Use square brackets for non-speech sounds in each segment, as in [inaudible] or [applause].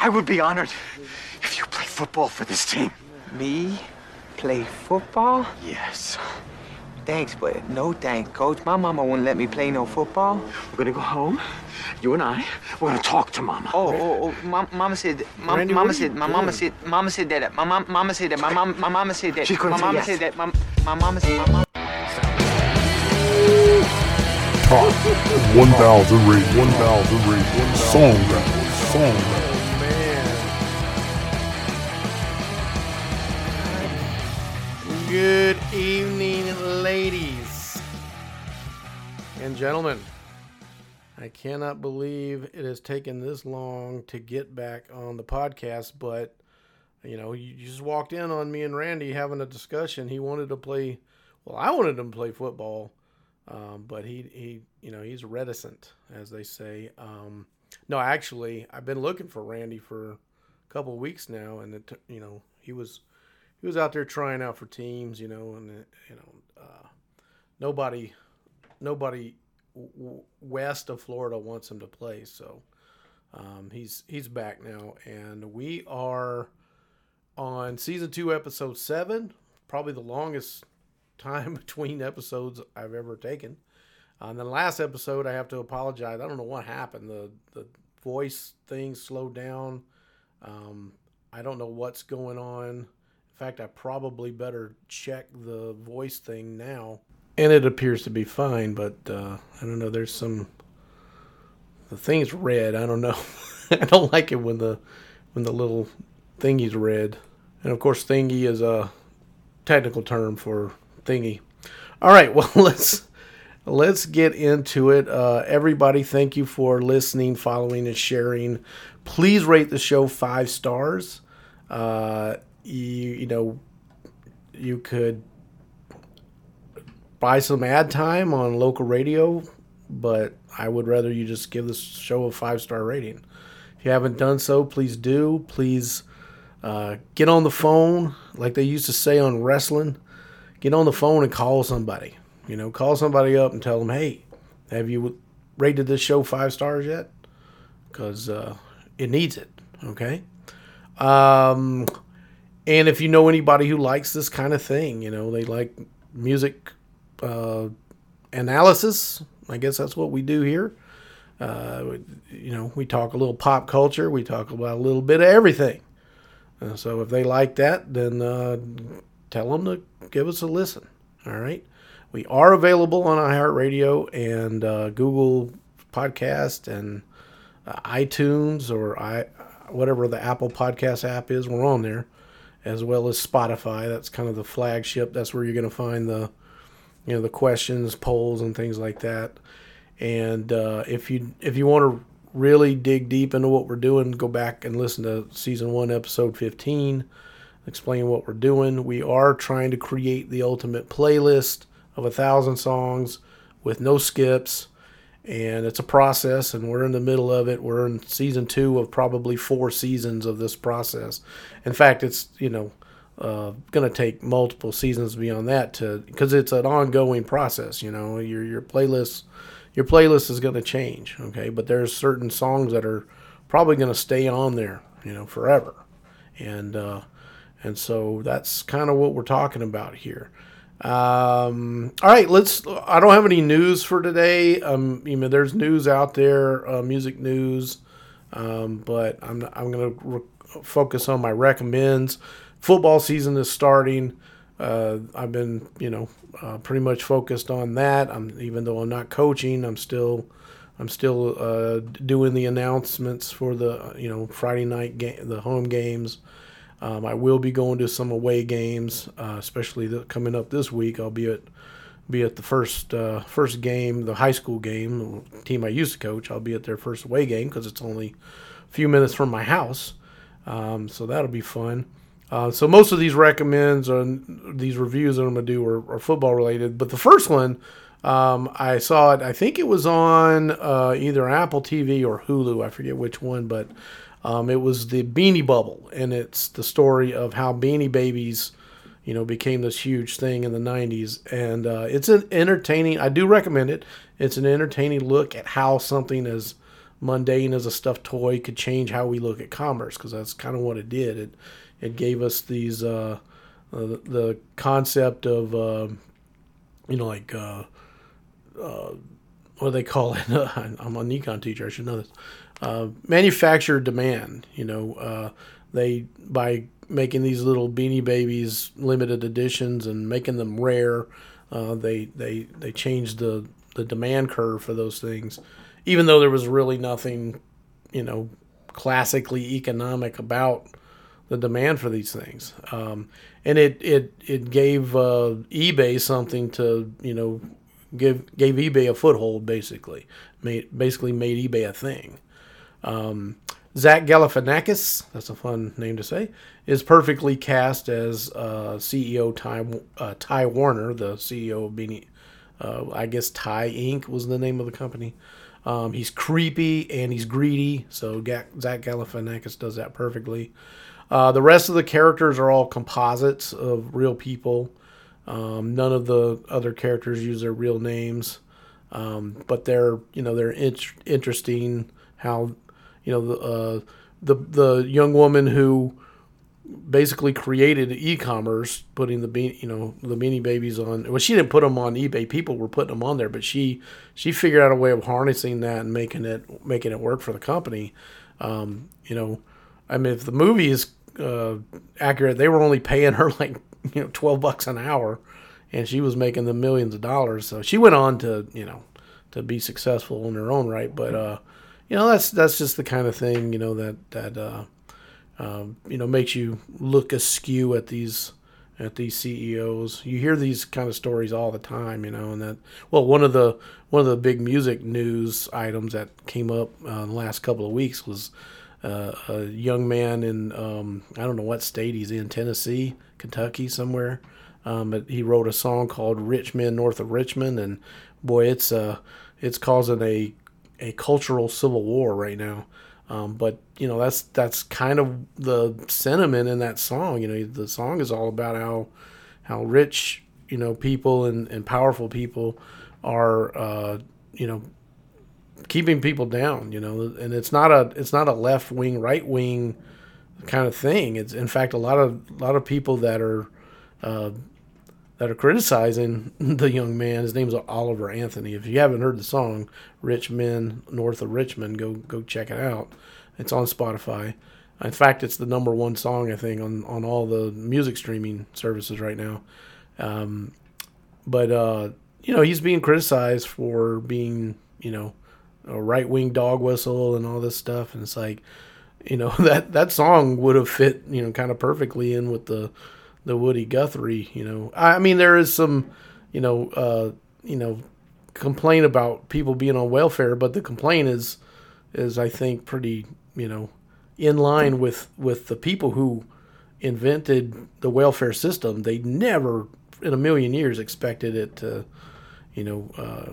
I would be honored if you play football for this team. Me? Play football? Yes. Thanks, but no thanks, coach. My mama won't let me play no football. We're gonna go home. You and I. We're gonna talk to Mama. Oh, oh, oh! Mom, mama said, mom, Randy, mama what are you said, my mama said, mama said that. My mom, mama said that. My mom, my mama said that. She's gonna my say mama yes. said that. My, my mama said, my mama. Top 1000 rate, 1000 rate, song battle, song battle. Good evening, ladies and gentlemen. I cannot believe it has taken this long to get back on the podcast, but you know, you just walked in on me and Randy having a discussion. He wanted to play, well, I wanted him to play football, um, but he, he, you know, he's reticent, as they say. Um, no, actually, I've been looking for Randy for a couple weeks now, and it, you know, he was he was out there trying out for teams, you know, and uh, you know, uh, nobody, nobody w- west of Florida wants him to play. So um, he's he's back now, and we are on season two, episode seven. Probably the longest time [laughs] between episodes I've ever taken. On the last episode, I have to apologize. I don't know what happened. The the voice thing slowed down. Um, I don't know what's going on. Fact, I probably better check the voice thing now. And it appears to be fine, but uh, I don't know. There's some the thing's red. I don't know. [laughs] I don't like it when the when the little thingy's red. And of course, thingy is a technical term for thingy. All right, [laughs] well let's let's get into it. Uh, everybody, thank you for listening, following, and sharing. Please rate the show five stars. Uh, you, you know, you could buy some ad time on local radio, but I would rather you just give this show a five star rating. If you haven't done so, please do. Please uh, get on the phone, like they used to say on wrestling. Get on the phone and call somebody. You know, call somebody up and tell them, "Hey, have you rated this show five stars yet?" Because uh, it needs it. Okay. Um, and if you know anybody who likes this kind of thing, you know, they like music uh, analysis. I guess that's what we do here. Uh, you know, we talk a little pop culture. We talk about a little bit of everything. Uh, so if they like that, then uh, tell them to give us a listen. All right. We are available on iHeartRadio and uh, Google Podcast and uh, iTunes or i whatever the Apple Podcast app is. We're on there, as well as Spotify. That's kind of the flagship. That's where you're going to find the you know the questions, polls, and things like that. And uh, if you if you want to really dig deep into what we're doing, go back and listen to season one, episode 15, explain what we're doing. We are trying to create the ultimate playlist of a thousand songs with no skips. And it's a process, and we're in the middle of it. We're in season two of probably four seasons of this process. In fact, it's you know uh, going to take multiple seasons beyond that to because it's an ongoing process. You know, your your playlist your playlist is going to change. Okay, but there's certain songs that are probably going to stay on there. You know, forever, and uh, and so that's kind of what we're talking about here. Um, all right, let's. I don't have any news for today. Um, you know, there's news out there, uh, music news, um, but I'm I'm gonna re- focus on my recommends. Football season is starting. Uh, I've been, you know, uh, pretty much focused on that. I'm even though I'm not coaching, I'm still, I'm still uh, doing the announcements for the, you know, Friday night game, the home games. Um, I will be going to some away games, uh, especially the, coming up this week. I'll be at be at the first uh, first game, the high school game, the team I used to coach. I'll be at their first away game because it's only a few minutes from my house, um, so that'll be fun. Uh, so most of these recommends and these reviews that I'm gonna do are, are football related, but the first one um, I saw it. I think it was on uh, either Apple TV or Hulu. I forget which one, but um, it was the Beanie Bubble, and it's the story of how Beanie Babies, you know, became this huge thing in the '90s. And uh, it's an entertaining. I do recommend it. It's an entertaining look at how something as mundane as a stuffed toy could change how we look at commerce because that's kind of what it did. It it gave us these uh, uh, the concept of uh, you know like uh, uh, what do they call it? [laughs] I'm a Nikon teacher. I should know this. Uh, manufactured demand. You know, uh, they by making these little beanie babies limited editions and making them rare, uh, they they they changed the the demand curve for those things, even though there was really nothing, you know, classically economic about the demand for these things. Um, and it it it gave uh, eBay something to you know give gave eBay a foothold basically made basically made eBay a thing. Um, Zach Galifianakis, that's a fun name to say, is perfectly cast as uh, CEO Ty, uh, Ty Warner, the CEO of Beanie. Uh, I guess Ty Inc. was the name of the company. Um, he's creepy and he's greedy, so Ga- Zach Galifianakis does that perfectly. Uh, the rest of the characters are all composites of real people. Um, none of the other characters use their real names, um, but they're you know they're int- interesting. How you know the uh, the the young woman who basically created e-commerce, putting the be- you know the Beanie Babies on. Well, she didn't put them on eBay. People were putting them on there, but she she figured out a way of harnessing that and making it making it work for the company. Um, you know, I mean, if the movie is uh, accurate, they were only paying her like [laughs] you know twelve bucks an hour, and she was making them millions of dollars. So she went on to you know to be successful in her own right. But uh, you know that's that's just the kind of thing you know that that uh, um, you know makes you look askew at these at these CEOs. You hear these kind of stories all the time, you know, and that well one of the one of the big music news items that came up uh, in the last couple of weeks was uh, a young man in um, I don't know what state he's in, Tennessee, Kentucky, somewhere. Um, but he wrote a song called "Rich Men North of Richmond," and boy, it's uh, it's causing a a cultural civil war right now. Um, but you know that's that's kind of the sentiment in that song. You know, the song is all about how how rich you know people and, and powerful people are uh, you know keeping people down. You know, and it's not a it's not a left wing right wing kind of thing. It's in fact a lot of a lot of people that are uh, that are criticizing [laughs] the young man. His name's Oliver Anthony. If you haven't heard the song "Rich Men North of Richmond," go go check it out. It's on Spotify. In fact, it's the number one song I think on on all the music streaming services right now. Um, but uh, you know, he's being criticized for being you know a right wing dog whistle and all this stuff, and it's like you know [laughs] that that song would have fit you know kind of perfectly in with the the Woody Guthrie. You know, I mean there is some you know uh, you know complaint about people being on welfare, but the complaint is is I think pretty you know in line with with the people who invented the welfare system. They never in a million years expected it to you know uh,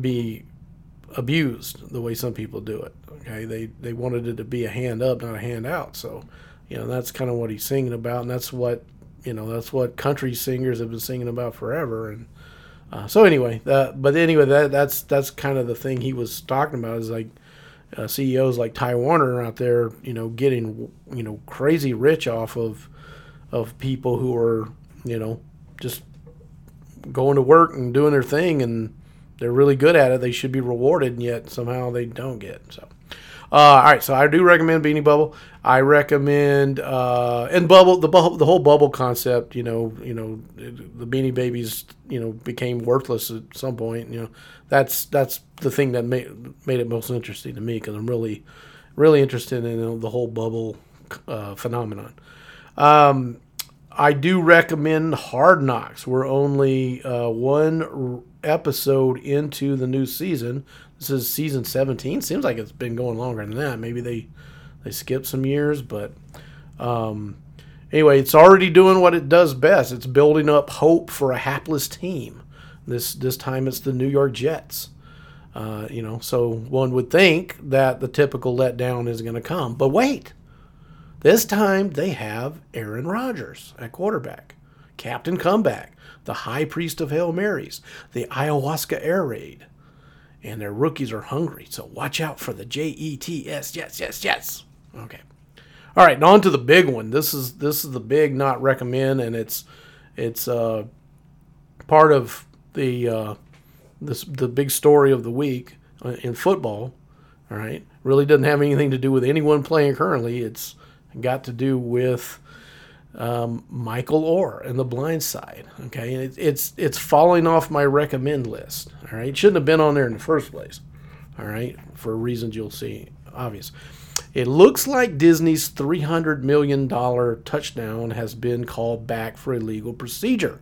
be abused the way some people do it. Okay, they they wanted it to be a hand up, not a hand out. So, you know, that's kind of what he's singing about, and that's what you know, that's what country singers have been singing about forever. And uh, so anyway, that but anyway, that that's that's kind of the thing he was talking about is like uh, CEOs like Ty Warner out there, you know, getting you know crazy rich off of of people who are you know just going to work and doing their thing and they're really good at it. They should be rewarded, and yet somehow they don't get. So, uh, all right. So I do recommend Beanie Bubble. I recommend uh, and Bubble the bubble the whole Bubble concept. You know, you know, the Beanie Babies. You know, became worthless at some point. You know, that's that's the thing that made made it most interesting to me because I'm really really interested in you know, the whole Bubble uh, phenomenon. Um, I do recommend Hard Knocks. We're only uh, one episode into the new season. This is season 17. Seems like it's been going longer than that. Maybe they they skipped some years, but um, anyway, it's already doing what it does best. It's building up hope for a hapless team. This this time it's the New York Jets. Uh, you know, so one would think that the typical letdown is going to come, but wait. This time they have Aaron Rodgers at quarterback, Captain Comeback, the High Priest of Hail Marys, the Ayahuasca Air Raid. and their rookies are hungry. So watch out for the J E T S. Yes, yes, yes. Okay. All right, on to the big one. This is this is the big not recommend, and it's it's uh, part of the uh, this the big story of the week uh, in football. All right, really doesn't have anything to do with anyone playing currently. It's got to do with um, Michael Oher and The Blind Side. Okay, and it, it's it's falling off my recommend list. All right, it shouldn't have been on there in the first place. All right, for reasons you'll see obvious. It looks like Disney's $300 million touchdown has been called back for a legal procedure.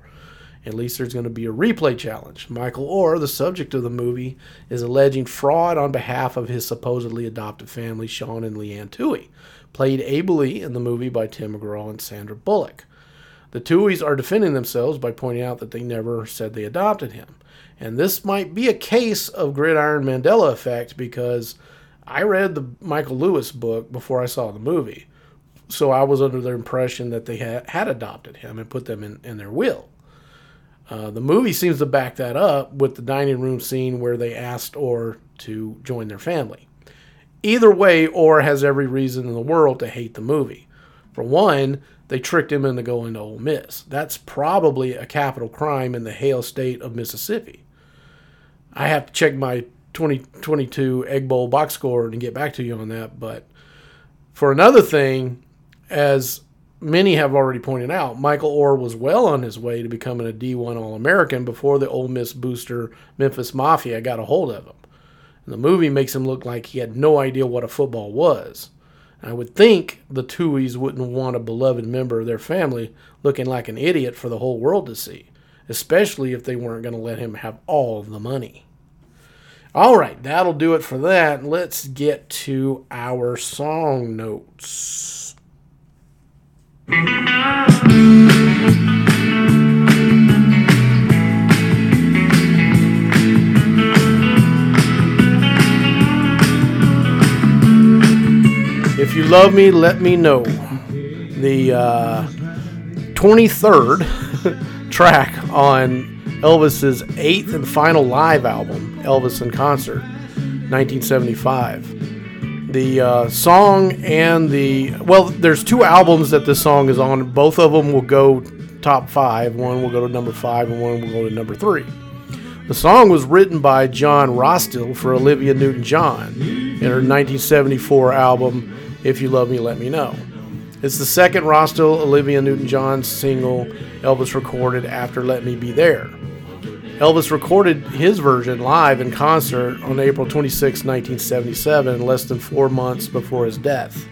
At least there's going to be a replay challenge. Michael Oher, the subject of the movie, is alleging fraud on behalf of his supposedly adopted family, Sean and Leigh Anne Tuohy, played ably in the movie by Tim McGraw and Sandra Bullock. The Tuohys are defending themselves by pointing out that they never said they adopted him. And this might be a case of Gridiron Mandela effect because I read the Michael Lewis book before I saw the movie. So I was under the impression that they had, had adopted him and put them in, in their will. Uh, the movie seems to back that up with the dining room scene where they asked Oher to join their family. Either way, Oher has every reason in the world to hate the movie. For one, they tricked him into going to Ole Miss. That's probably a capital crime in the Hail state of Mississippi. I have to check my 2022 Egg Bowl box score and get back to you on that. But for another thing, as many have already pointed out, Michael Oher was well on his way to becoming a D1 All American before the Ole Miss booster Memphis Mafia got a hold of him. And the movie makes him look like he had no idea what a football was. I would think the Tuohys wouldn't want a beloved member of their family looking like an idiot for the whole world to see, especially if they weren't going to let him have all the money. All right, that'll do it for that. Let's get to our song notes. You love me, let me know. The uh, 23rd [laughs] track on Elvis's eighth and final live album, Elvis in Concert, 1975. The uh, song and the well, there's two albums that this song is on. Both of them will go top five. One will go to number five, and one will go to number three. The song was written by John Rostill for Olivia Newton John in her 1974 album, If You Love Me, Let Me Know. It's the second Rostill Olivia Newton John single Elvis recorded after Let Me Be There. Elvis recorded his version live in concert on April 26, 1977, less than four months before his death.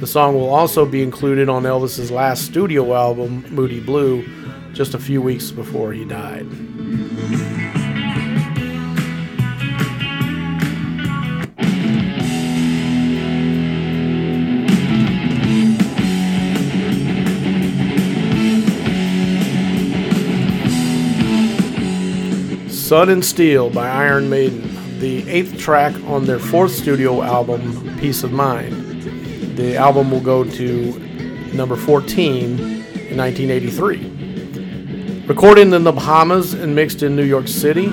The song will also be included on Elvis's last studio album, Moody Blue, just a few weeks before he died. Sun and Steel by Iron Maiden, the eighth track on their fourth studio album, Piece of Mind. The album will go to number 14 in 1983. Recorded in the Bahamas and mixed in New York City,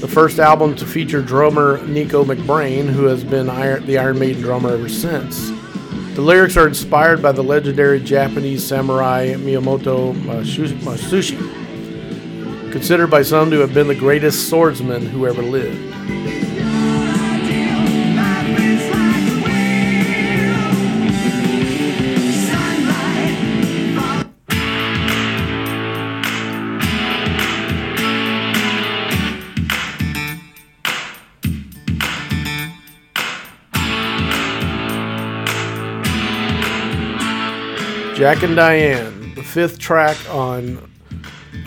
the first album to feature drummer Nicko McBrain, who has been the Iron Maiden drummer ever since. The lyrics are inspired by the legendary Japanese samurai Miyamoto Musashi considered by some to have been the greatest swordsman who ever lived. Jack and Diane, the fifth track on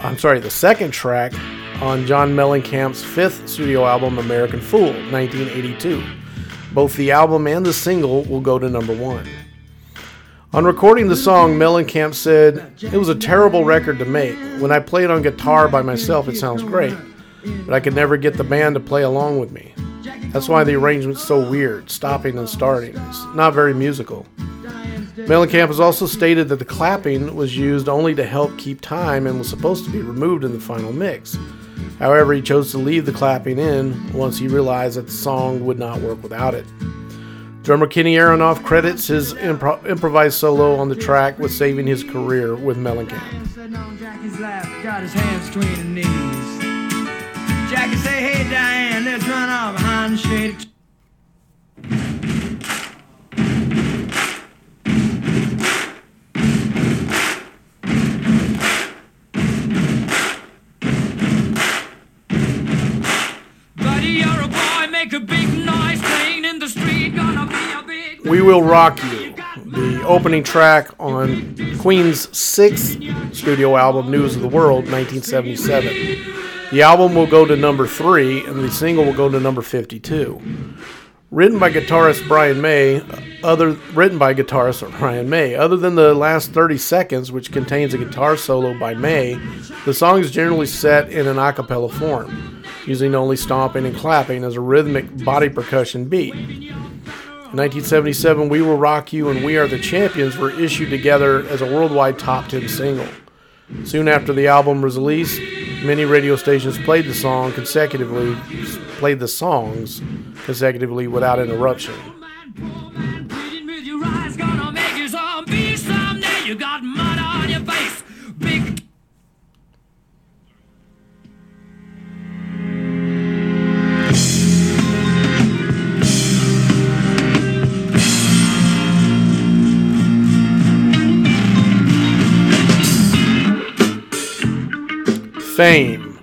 I'm sorry, the second track on John Mellencamp's fifth studio album, American Fool, 1982. Both the album and the single will go to number one. On recording the song, Mellencamp said, It was a terrible record to make. When I play it on guitar by myself, it sounds great, but I could never get the band to play along with me. That's why the arrangement's so weird, stopping and starting. It's not very musical. Mellencamp has also stated that the clapping was used only to help keep time and was supposed to be removed in the final mix. However, he chose to leave the clapping in once he realized that the song would not work without it. Drummer Kenny Aronoff credits his impro- improvised solo on the track with saving his career with Mellencamp. Jackie say, hey Diane, let's run off behind the shade. We Will Rock You, the opening track on Queen's sixth studio album, News of the World, 1977. The album will go to number three, and the single will go to number 52. Written by guitarist Brian May, other written by guitarist Brian May. Other than the last 30 seconds, which contains a guitar solo by May, the song is generally set in an a cappella form, using only stomping and clapping as a rhythmic body percussion beat. In 1977, We Will Rock You and We Are the Champions were issued together as a worldwide top 10 single. Soon after the album was released, many radio stations played the song consecutively, played the songs consecutively without interruption. Fame,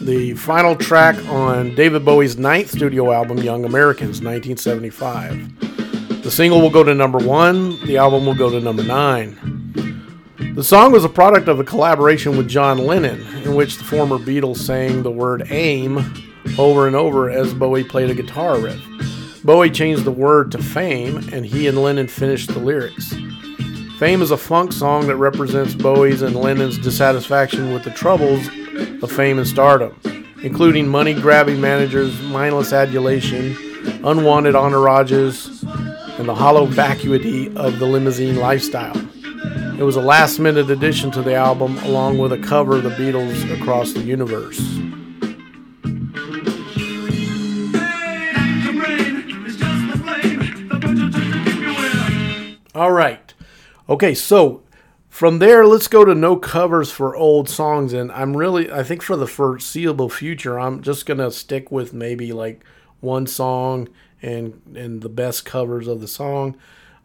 the final track on David Bowie's ninth studio album, Young Americans, 1975. The single will go to number one, the album will go to number nine. The song was a product of a collaboration with John Lennon, in which the former Beatles sang the word aim over and over as Bowie played a guitar riff. Bowie changed the word to fame, and he and Lennon finished the lyrics. Fame is a funk song that represents Bowie's and Lennon's dissatisfaction with the troubles of fame and stardom, including money grabbing managers, mindless adulation, unwanted entourages, and the hollow vacuity of the limousine lifestyle. It was a last minute addition to the album, along with a cover of the Beatles across the universe. All right. Okay, so from there, let's go to no covers for old songs. And I'm really, I think for the foreseeable future, I'm just going to stick with maybe like one song and, and the best covers of the song.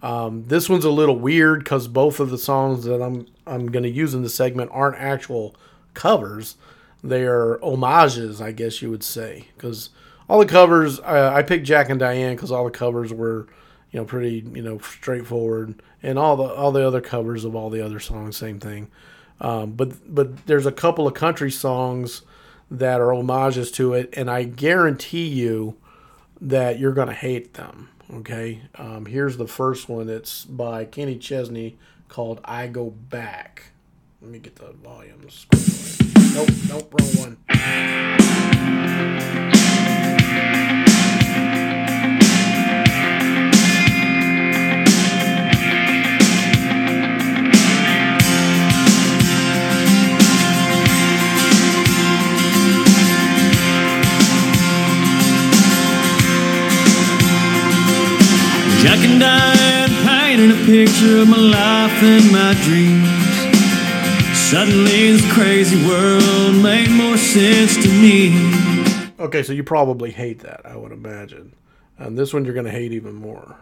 Um, this one's a little weird because both of the songs that I'm, I'm going to use in the segment aren't actual covers. They are homages, I guess you would say. Because all the covers, uh, I picked Jack and Diane because all the covers were you know pretty you know straightforward. And all the all the other covers of all the other songs same thing. Um, but but there's a couple of country songs that are homages to it and i guarantee you that you're to hate them okay? Um, here's the first one. It's by kenny chesney called i go back. Let me get the volumes nope nope wrong one Jack and Diane painted a picture of my life and my dreams. Suddenly, this crazy world made more sense to me. Okay, so you probably hate that, I would imagine. And this one you're going to hate even more.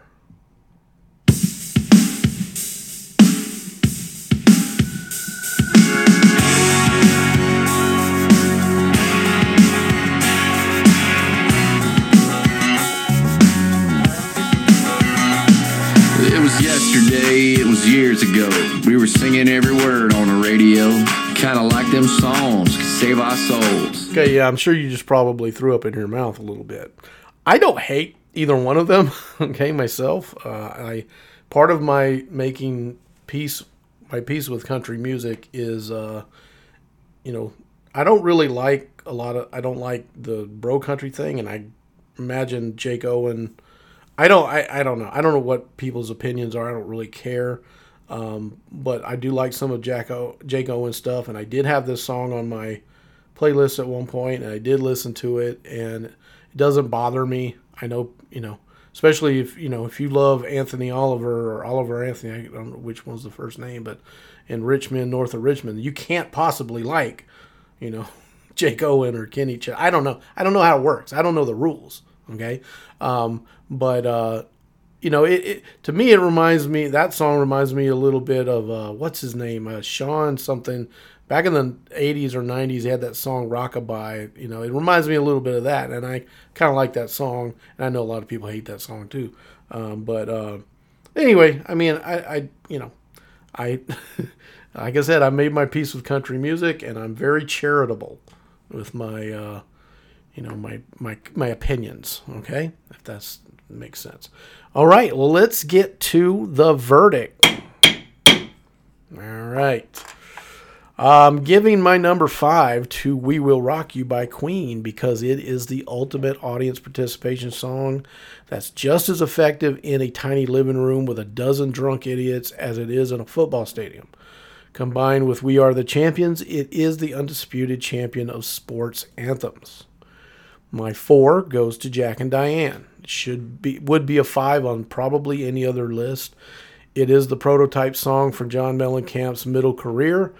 Yesterday, it was years ago. We were singing every word on the radio. Kinda like them songs save our souls. Okay, yeah, I'm sure you just probably threw up in your mouth a little bit. I don't hate either one of them. [laughs] Okay, myself, uh, I part of my making peace, my peace with country music is, uh, you know, I don't really like a lot of. I don't like the bro country thing, and I imagine Jake Owen. I don't. I, I don't know. I don't know what people's opinions are. I don't really care. Um, but I do like some of Jack o, Jake Owen stuff, and I did have this song on my playlist at one point, and I did listen to it, and it doesn't bother me. I know, you know, especially if you know if you love Anthony Oliver or Oliver Anthony, I don't know which one's the first name, but in Richmond, north of Richmond, you can't possibly like, you know, [laughs] Jake Owen or Kenny. Ch- I don't know. I don't know how it works. I don't know the rules. Okay, um, but uh, you know, it, it, to me it reminds me that song reminds me a little bit of uh, what's his name, uh, Sean something. Back in the '80s or '90s, he had that song "Rockabye." You know, it reminds me a little bit of that, and I kind of like that song. And I know a lot of people hate that song too. Um, but uh, anyway, I mean, I, I you know, I [laughs] like I said, I made my peace with country music, and I'm very charitable with my, uh, you know, my my my opinions. Okay, if that's makes sense. All right, well, let's get to the verdict. All right. I'm giving my number five to We Will Rock You by Queen because it is the ultimate audience participation song that's just as effective in a tiny living room with a dozen drunk idiots as it is in a football stadium. Combined with We Are the Champions, it is the undisputed champion of sports anthems. My four goes to Jack and Diane. It should be would be a five on probably any other list. It is the prototype song for John Mellencamp's middle career.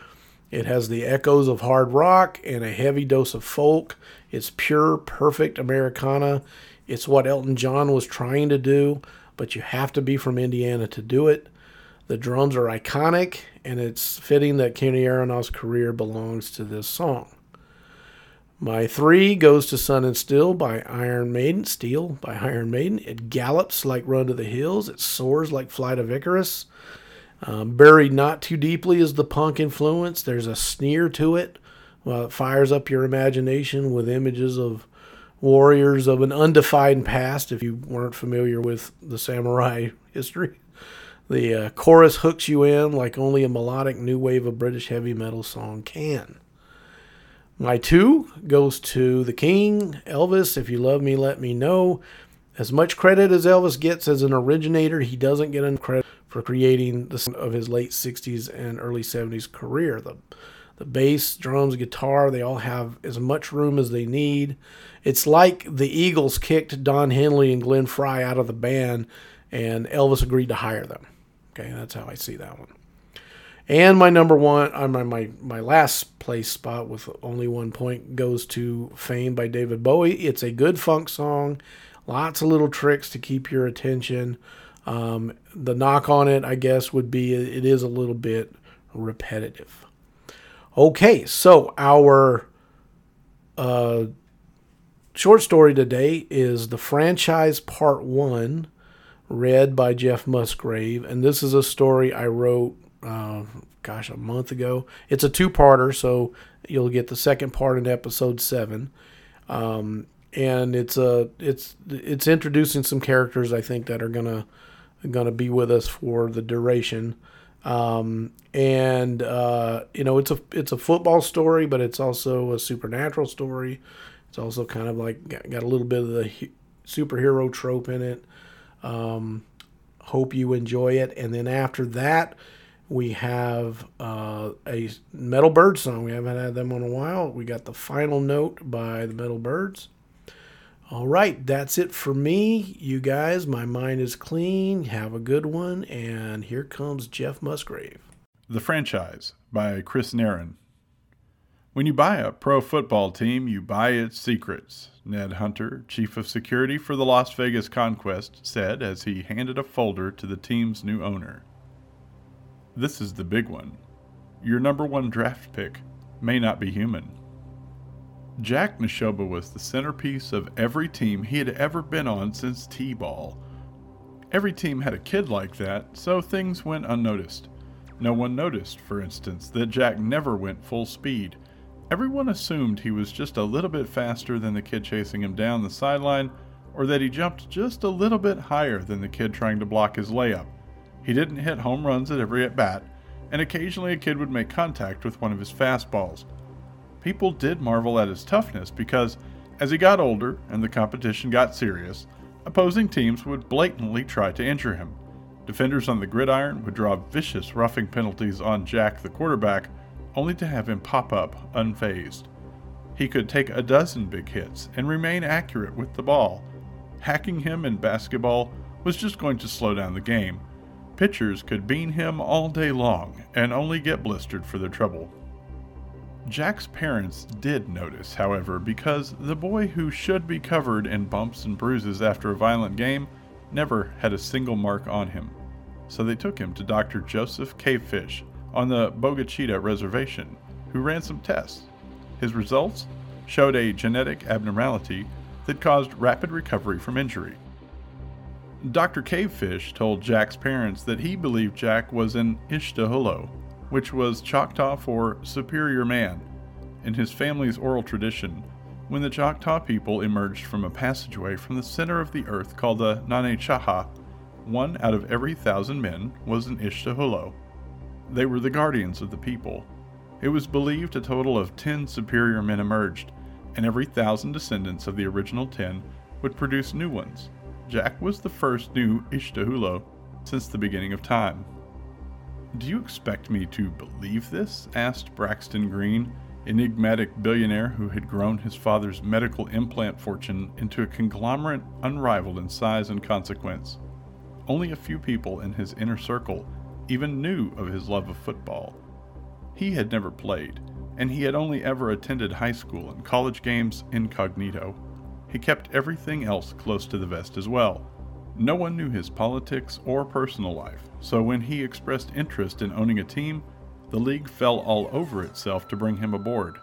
It has the echoes of hard rock and a heavy dose of folk. It's pure, perfect Americana. It's what Elton John was trying to do, but you have to be from Indiana to do it. The drums are iconic, and it's fitting that Kenny Aronoff's career belongs to this song. My three goes to Sun and Still by Iron Maiden. Steel by Iron Maiden. It gallops like Run to the Hills. It soars like Flight of Icarus. Um, buried not too deeply is the punk influence. There's a sneer to it. Well, it fires up your imagination with images of warriors of an undefined past. If you weren't familiar with the samurai [laughs] history, the uh, chorus hooks you in like only a melodic new wave of British heavy metal song can. My two goes to the King, Elvis. If you love me, let me know. As much credit as Elvis gets as an originator, he doesn't get enough credit for creating the of his late 60s and early 70s career. The the bass, drums, guitar, they all have as much room as they need. It's like the Eagles kicked Don Henley and Glenn Frey out of the band and Elvis agreed to hire them. Okay, that's how I see that one. And my number one, uh, my, my, my last place spot with only one point goes to Fame by David Bowie. It's a good funk song, lots of little tricks to keep your attention. Um, the knock on it, I guess, would be it is a little bit repetitive. Okay, so our uh, short story today is The Franchise Part 1, read by Jeff Musgrave. And this is a story I wrote, uh, gosh, a month ago. It's a two parter, so you'll get the second part in episode 7. Um, and it's a it's it's introducing some characters I think that are gonna gonna be with us for the duration. Um, and uh, you know it's a it's a football story, but it's also a supernatural story. It's also kind of like got, got a little bit of the he- superhero trope in it. Um, hope you enjoy it. And then after that, we have uh, a Metal Byrd song. We haven't had them in a while. We got the final note by the Metal Byrds. All right, that's it for me. You guys, my mind is clean. Have a good one. And here comes Jeff Musgrave. The Franchise by Chris Narin. When you buy a pro football team, you buy its secrets, Ned Hunter, chief of security for the Las Vegas Conquest, said as he handed a folder to the team's new owner. This is the big one. Your number one draft pick may not be human. Jack Nashoba was the centerpiece of every team he had ever been on since T ball. Every team had a kid like that, so things went unnoticed. No one noticed, for instance, that Jack never went full speed. Everyone assumed he was just a little bit faster than the kid chasing him down the sideline, or that he jumped just a little bit higher than the kid trying to block his layup. He didn't hit home runs at every at bat, and occasionally a kid would make contact with one of his fastballs. People did marvel at his toughness because, as he got older and the competition got serious, opposing teams would blatantly try to injure him. Defenders on the gridiron would draw vicious roughing penalties on Jack the quarterback, only to have him pop up unfazed. He could take a dozen big hits and remain accurate with the ball. Hacking him in basketball was just going to slow down the game. Pitchers could bean him all day long and only get blistered for their trouble. Jack's parents did notice, however, because the boy who should be covered in bumps and bruises after a violent game never had a single mark on him. So they took him to Dr. Joseph Cavefish on the Bogachita Reservation, who ran some tests. His results showed a genetic abnormality that caused rapid recovery from injury. Dr. Cavefish told Jack's parents that he believed Jack was an Ishtahulo, which was Choctaw for superior man. In his family's oral tradition, when the Choctaw people emerged from a passageway from the center of the earth called the Nane Chaha, one out of every thousand men was an Ishtahulo. They were the guardians of the people. It was believed a total of ten superior men emerged, and every thousand descendants of the original ten would produce new ones. Jack was the first new Ishtahulo since the beginning of time. Do you expect me to believe this? asked Braxton Green, enigmatic billionaire who had grown his father's medical implant fortune into a conglomerate unrivaled in size and consequence. Only a few people in his inner circle even knew of his love of football. He had never played, and he had only ever attended high school and college games incognito. He kept everything else close to the vest as well. No one knew his politics or personal life, so when he expressed interest in owning a team, the league fell all over itself to bring him aboard.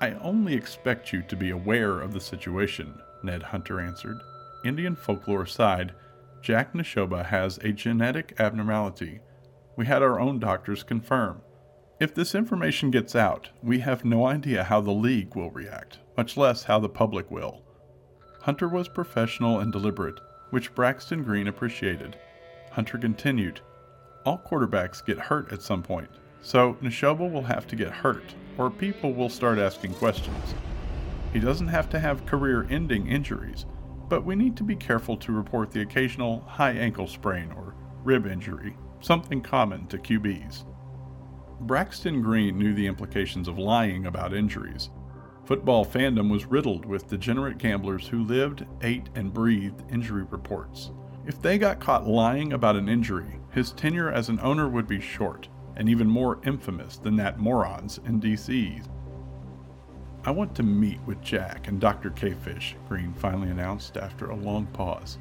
I only expect you to be aware of the situation, Ned Hunter answered. Indian folklore aside, Jack Nashoba has a genetic abnormality. We had our own doctors confirm. If this information gets out, we have no idea how the league will react, much less how the public will. Hunter was professional and deliberate, which Braxton Green appreciated. Hunter continued, All quarterbacks get hurt at some point, so Nashoba will have to get hurt, or people will start asking questions. He doesn't have to have career ending injuries, but we need to be careful to report the occasional high ankle sprain or rib injury, something common to QBs. Braxton Green knew the implications of lying about injuries. Football fandom was riddled with degenerate gamblers who lived, ate, and breathed injury reports. If they got caught lying about an injury, his tenure as an owner would be short, and even more infamous than that morons in DC. I want to meet with Jack and Dr. Cavefish, Green finally announced after a long pause.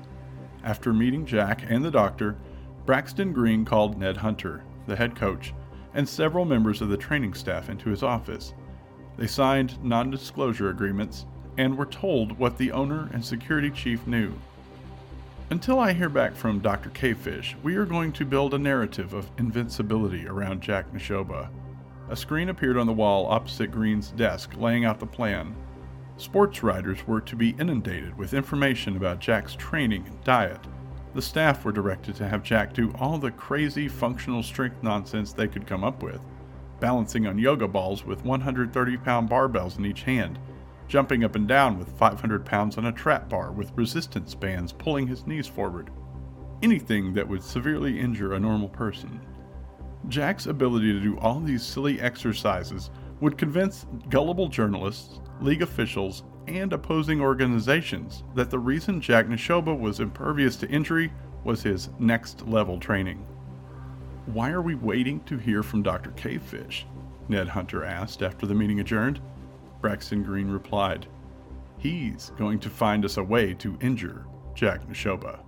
After meeting Jack and the doctor, Braxton Green called Ned Hunter, the head coach, and several members of the training staff into his office. They signed non disclosure agreements and were told what the owner and security chief knew. Until I hear back from Dr. Cavefish, we are going to build a narrative of invincibility around Jack Nashoba. A screen appeared on the wall opposite Green's desk, laying out the plan. Sports writers were to be inundated with information about Jack's training and diet. The staff were directed to have Jack do all the crazy functional strength nonsense they could come up with balancing on yoga balls with 130 pound barbells in each hand, jumping up and down with 500 pounds on a trap bar with resistance bands pulling his knees forward. Anything that would severely injure a normal person. Jack's ability to do all these silly exercises would convince gullible journalists, league officials, and opposing organizations that the reason Jack Nashoba was impervious to injury was his next level training. Why are we waiting to hear from Dr. Cavefish? Ned Hunter asked after the meeting adjourned. Braxton Green replied, He's going to find us a way to injure Jack Nashoba.